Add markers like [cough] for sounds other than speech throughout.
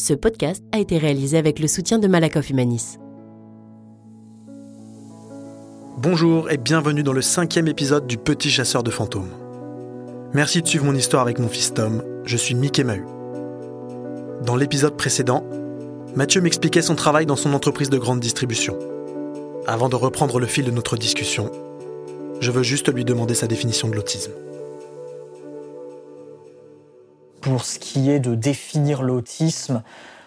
Ce podcast a été réalisé avec le soutien de Malakoff Humanis. Bonjour et bienvenue dans le cinquième épisode du Petit Chasseur de Fantômes. Merci de suivre mon histoire avec mon fils Tom, je suis Mickey Mahu. Dans l'épisode précédent, Mathieu m'expliquait son travail dans son entreprise de grande distribution. Avant de reprendre le fil de notre discussion, je veux juste lui demander sa définition de l'autisme. Pour ce qui est de définir l'autisme,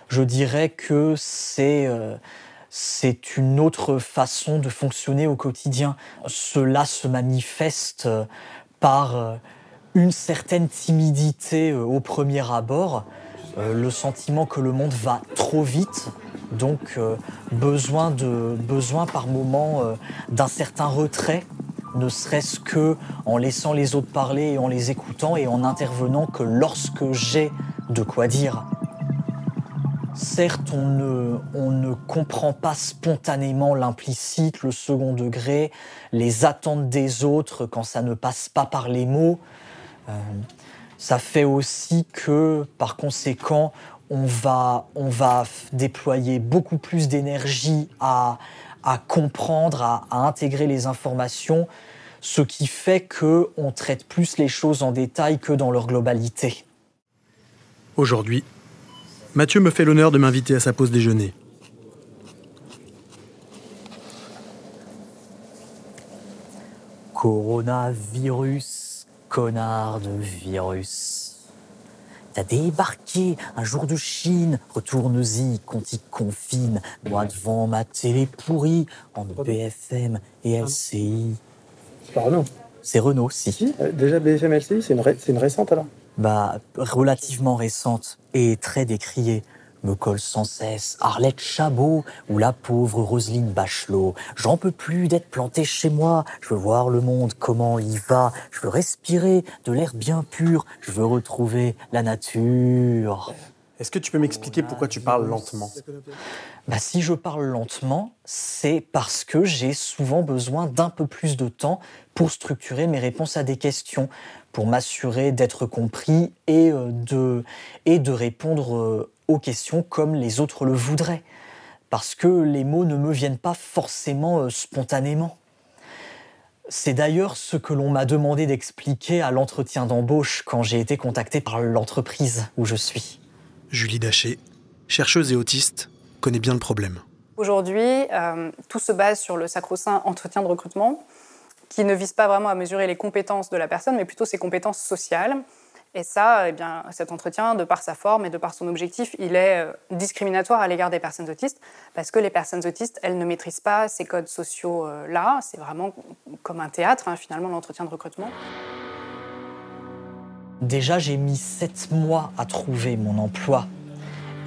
je dirais que c'est euh, une autre façon de fonctionner au quotidien. Cela se manifeste euh, par euh, une certaine timidité au premier abord, le sentiment que le monde va trop vite, donc besoin, besoin par moment d'un certain retrait ne serait-ce que en laissant les autres parler et en les écoutant et en intervenant que lorsque j'ai de quoi dire. Certes, on ne, comprend pas spontanément l'implicite, le second degré, les attentes des autres quand ça ne passe pas par les mots. Euh, ça fait aussi que, par conséquent, on va déployer beaucoup plus d'énergie à, à comprendre, à, intégrer les informations, ce qui fait qu'on traite plus les choses en détail que dans leur globalité. Aujourd'hui, Mathieu me fait l'honneur de m'inviter à sa pause déjeuner. Coronavirus, connard de virus. T'as débarqué un jour de Chine, retourne-y, qu'on t'y confine. Moi devant ma télé pourrie, en BFM et LCI. C'est pas Renault. C'est Renault, si. Euh, déjà BFM LCI, c'est une, une récente alors? Bah, relativement récente et très décriée me colle sans cesse Arlette Chabot ou la pauvre Roselyne Bachelot. J'en peux plus d'être planté chez moi. Je veux voir le monde, comment il va. Je veux respirer de l'air bien pur. Je veux retrouver la nature. Est-ce que tu peux m'expliquer pourquoi tu parles lentement? Bah, Si je parle lentement, c'est parce que j'ai souvent besoin d'un peu plus de temps pour structurer mes réponses à des questions, pour m'assurer d'être compris et euh, de, et de répondre euh, aux questions comme les autres le voudraient. Parce que les mots ne me viennent pas forcément euh, spontanément. C'est d'ailleurs ce que l'on m'a demandé d'expliquer à l'entretien d'embauche quand j'ai été contacté par l'entreprise où je suis. Julie Daché, chercheuse et autiste, connaît bien le problème. Aujourd'hui, euh, tout se base sur le sacro-saint entretien de recrutement, qui ne vise pas vraiment à mesurer les compétences de la personne, mais plutôt ses compétences sociales. Et ça, eh bien, cet entretien, de par sa forme et de par son objectif, il est euh, discriminatoire à l'égard des personnes autistes, parce que les personnes autistes, elles ne maîtrisent pas ces codes sociaux-là. C'est vraiment comme un théâtre, hein, finalement, l'entretien de recrutement. Déjà, j'ai mis sept mois à trouver mon emploi.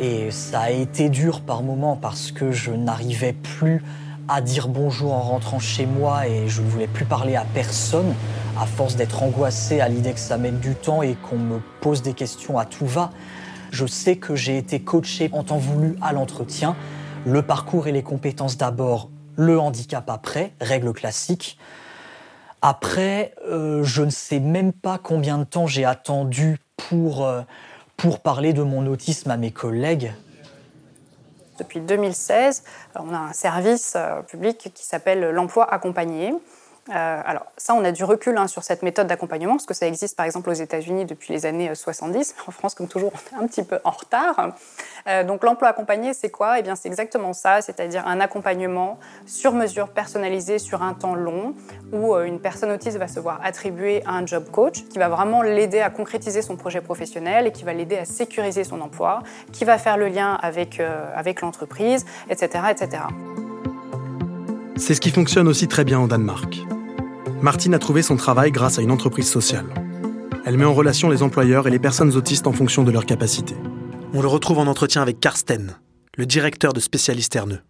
Et ça a été dur par moments parce que je n'arrivais plus à dire bonjour en rentrant chez moi et je ne voulais plus parler à personne à force d'être angoissé à l'idée que ça mène du temps et qu'on me pose des questions à tout va. Je sais que j'ai été coaché en temps voulu à l'entretien. Le parcours et les compétences d'abord, le handicap après, règle classique. Après, euh, je ne sais même pas combien de temps j'ai attendu pour, euh, pour parler de mon autisme à mes collègues. Depuis 2016, on a un service euh, public qui s'appelle l'emploi accompagné. Euh, alors ça, on a du recul hein, sur cette méthode d'accompagnement, parce que ça existe par exemple aux États-Unis depuis les années 70. Euh, en France, comme toujours, on est un petit peu en retard. Euh, donc l'emploi accompagné, c'est quoi? Eh bien, c'est exactement ça, c'est-à-dire un accompagnement sur mesure personnalisé sur un temps long, où une personne autiste va se voir attribuer un job coach qui va vraiment l'aider à concrétiser son projet professionnel et qui va l'aider à sécuriser son emploi, qui va faire le lien avec, avec l'entreprise, etc., etc. C'est ce qui fonctionne aussi très bien au Danemark. Martine a trouvé son travail grâce à une entreprise sociale. Elle met en relation les employeurs et les personnes autistes en fonction de leurs capacités. On le retrouve en entretien avec Karsten, le directeur de spécialiste Erneux.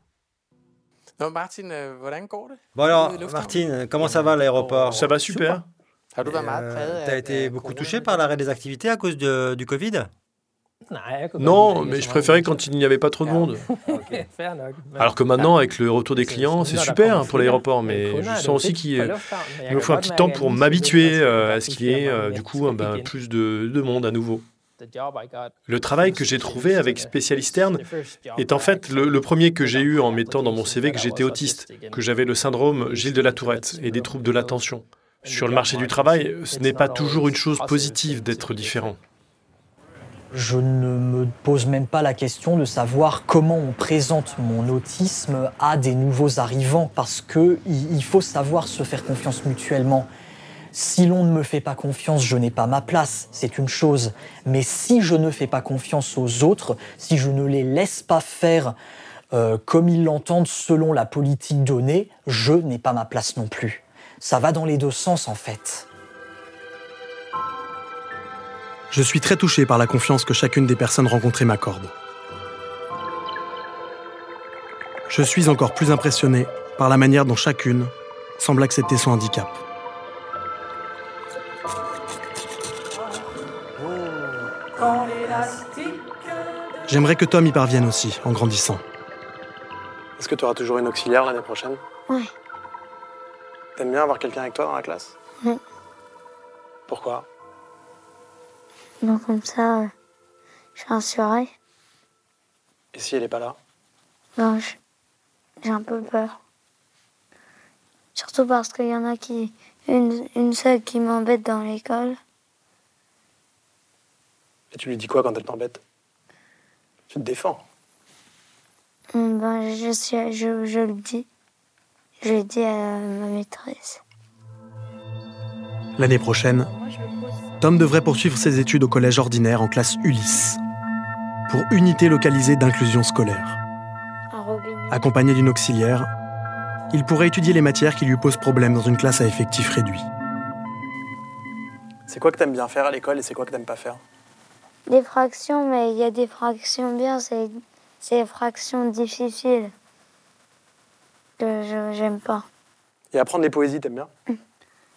Bon alors, Martine, comment ça va à l'aéroport Ça va super. Euh, T'as été beaucoup touché par l'arrêt des activités à cause du Covid? Non, mais je préférais quand il n'y avait pas trop de monde. [laughs] [laughs] Alors que maintenant, avec le retour des clients, c'est super pour l'aéroport, mais je sens aussi qu'il me faut un petit temps pour m'habituer euh, à ce qu'il y ait du coup ben, plus de, de monde à nouveau. Le travail que j'ai trouvé avec Spécialisterne est en fait le, premier que j'ai eu en mettant dans mon CV que j'étais autiste, que j'avais le syndrome Gilles de la Tourette et des troubles de l'attention. Sur le marché du travail, ce n'est pas toujours une chose positive d'être différent. Je ne me pose même pas la question de savoir comment on présente mon autisme à des nouveaux arrivants, parce qu'il faut savoir se faire confiance mutuellement. Si l'on ne me fait pas confiance, je n'ai pas ma place, c'est une chose. Mais si je ne fais pas confiance aux autres, si je ne les laisse pas faire euh, comme ils l'entendent selon la politique donnée, je n'ai pas ma place non plus. Ça va dans les deux sens en fait. Je suis très touché par la confiance que chacune des personnes rencontrées m'accorde. Je suis encore plus impressionné par la manière dont chacune semble accepter son handicap. J'aimerais que Tom y parvienne aussi, en grandissant. Est-ce que tu auras toujours une auxiliaire l'année prochaine? Oui. T'aimes bien avoir quelqu'un avec toi dans la classe? Oui. Pourquoi? Donc comme ça, je suis rassurée. Et si elle n'est pas là? Ben, j'ai un peu peur. Surtout parce qu'il y en a qui... Une, une seule qui m'embête dans l'école. Et tu lui dis quoi quand elle t'embête? Tu te défends hum, ben, je, je, je le dis. Je le dis à ma maîtresse. L'année prochaine, Tom devrait poursuivre ses études au collège ordinaire en classe Ulysse, pour unité localisée d'inclusion scolaire. Accompagné d'une auxiliaire, il pourrait étudier les matières qui lui posent problème dans une classe à effectif réduit. C'est quoi que t'aimes bien faire à l'école et c'est quoi que t'aimes pas faire? Des fractions, mais il y a des fractions bien, c'est des fractions difficiles que je j'aime pas. Et apprendre les poésies, t'aimes bien?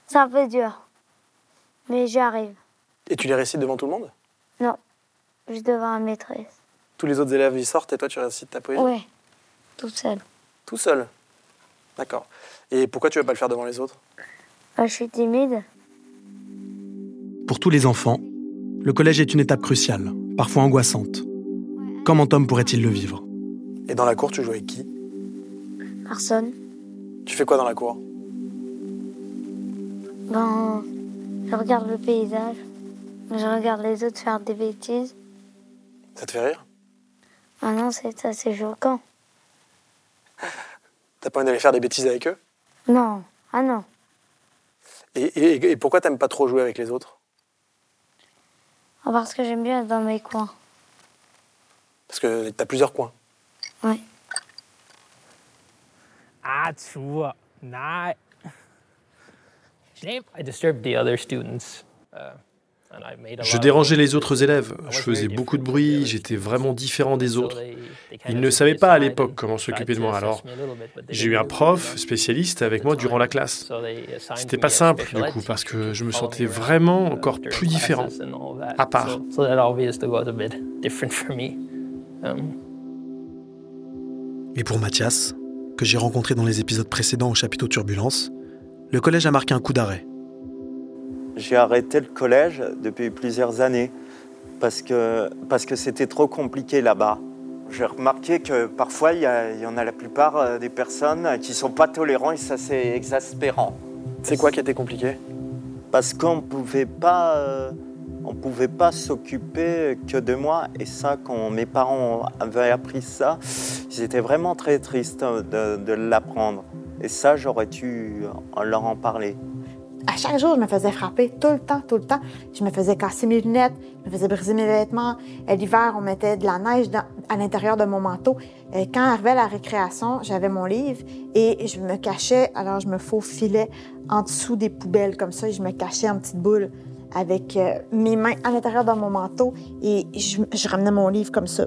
C'est un peu dur, mais j'y arrive. Et tu les récites devant tout le monde? Non, juste devant la maîtresse. Tous les autres élèves y sortent et toi tu récites ta poésie? Oui, tout seul. Tout seul? D'accord. Et pourquoi tu veux pas le faire devant les autres? Bah, Je suis timide. Pour tous les enfants, le collège est une étape cruciale, parfois angoissante. Comment Tom pourrait-il le vivre? Et dans la cour, tu joues avec qui? Personne. Tu fais quoi dans la cour? Ben, je regarde le paysage. Je regarde les autres faire des bêtises. Ça te fait rire? Ah non, c'est assez choquant. [laughs] T'as pas envie d'aller faire des bêtises avec eux? Non. Ah non. Et, et, et pourquoi t'aimes pas trop jouer avec les autres? Ah, parce que j'aime bien être dans mes coins. Parce que tu as plusieurs coins. Oui. Ah, tu vois. Nej. Je dérangeais les autres élèves, je faisais beaucoup de bruit, j'étais vraiment différent des autres. Ils ne savaient pas à l'époque comment s'occuper de moi, alors j'ai eu un prof spécialiste avec moi durant la classe. C'était pas simple du coup, parce que je me sentais vraiment encore plus différent, à part. Et pour Mathias, que j'ai rencontré dans les épisodes précédents au chapiteau Turbulence, le collège a marqué un coup d'arrêt j'ai arrêté le collège depuis plusieurs années parce que parce que c'était trop compliqué là-bas. J'ai remarqué que parfois il y, en a la plupart euh, des personnes qui sont pas tolérants et ça c'est exaspérant. C'est quoi qui était compliqué? Parce qu'on pouvait pas euh, on pouvait pas s'occuper que de moi et ça quand mes parents avaient appris ça, ils étaient vraiment très tristes de, de l'apprendre et ça j'aurais dû leur en parler à chaque jour, je me faisais frapper, tout le temps, tout le temps. Je me faisais casser mes lunettes, je me faisais briser mes vêtements. L'hiver, on mettait de la neige à l'intérieur de mon manteau. quand arrivait la récréation, j'avais mon livre et je me cachais, alors je me faufilais en dessous des poubelles comme ça et je me cachais en petite boule avec euh, mes mains à l'intérieur de mon manteau et je ramenais mon livre comme ça.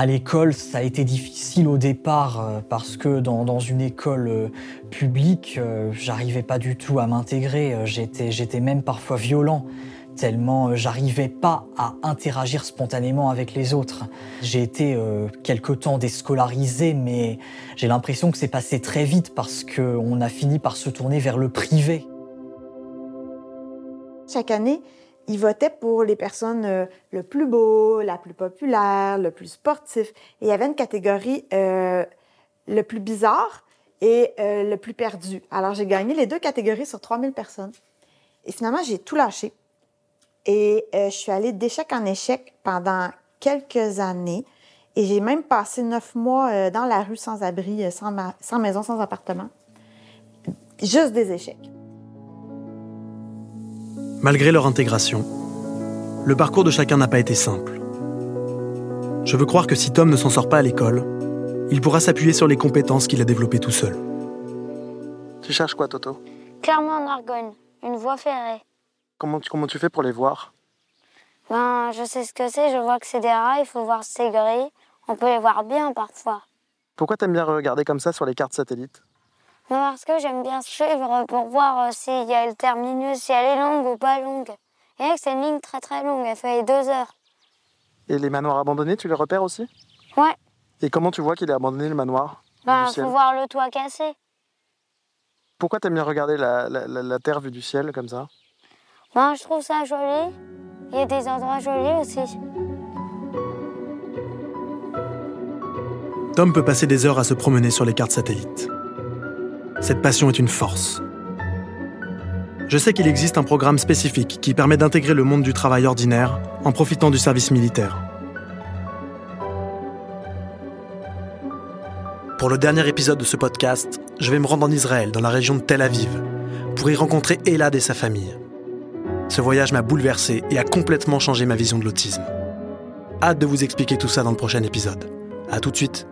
À l'école, ça a été difficile au départ euh, parce que dans, une école euh, publique, euh, j'arrivais pas du tout à m'intégrer. J'étais, même parfois violent, tellement j'arrivais pas à interagir spontanément avec les autres. J'ai été quelque temps déscolarisé, mais j'ai l'impression que c'est passé très vite parce qu'on a fini par se tourner vers le privé. Chaque année, ils votaient pour les personnes euh, le plus beau, la plus populaire, le plus sportif. Et il y avait une catégorie euh, le plus bizarre et euh, le plus perdu. Alors, j'ai gagné les deux catégories sur 3000 personnes. Et finalement, j'ai tout lâché. Et je suis allée d'échec en échec pendant quelques années. Et j'ai même passé neuf mois dans la rue sans abri, sans, sans maison, sans appartement. Juste des échecs. Malgré leur intégration, le parcours de chacun n'a pas été simple. Je veux croire que si Tom ne s'en sort pas à l'école, il pourra s'appuyer sur les compétences qu'il a développées tout seul. Tu cherches quoi, Toto? Clairement en Argonne, une voie ferrée. Comment tu, comment tu fais pour les voir? Ben, je sais ce que c'est, je vois que c'est des rats, il faut voir c'est gris. On peut les voir bien parfois. Pourquoi t'aimes bien regarder comme ça sur les cartes satellites? Parce que j'aime bien suivre pour voir euh, s'il y a le terminus, si elle est longue ou pas longue. Et là, c'est une ligne très très longue, elle fait deux heures. Et les manoirs abandonnés, tu les repères aussi? Ouais. Et comment tu vois qu'il est abandonné le manoir? Ben, faut voir le toit cassé. Pourquoi t'aimes bien regarder la, la, terre vue du ciel comme ça? Ben, je trouve ça joli. Il y a des endroits jolis aussi. Tom peut passer des heures à se promener sur les cartes satellites. Cette passion est une force. Je sais qu'il existe un programme spécifique qui permet d'intégrer le monde du travail ordinaire en profitant du service militaire. Pour le dernier épisode de ce podcast, je vais me rendre en Israël, dans la région de Tel Aviv, pour y rencontrer Elad et sa famille. Ce voyage m'a bouleversé et a complètement changé ma vision de l'autisme. Hâte de vous expliquer tout ça dans le prochain épisode. À tout de suite.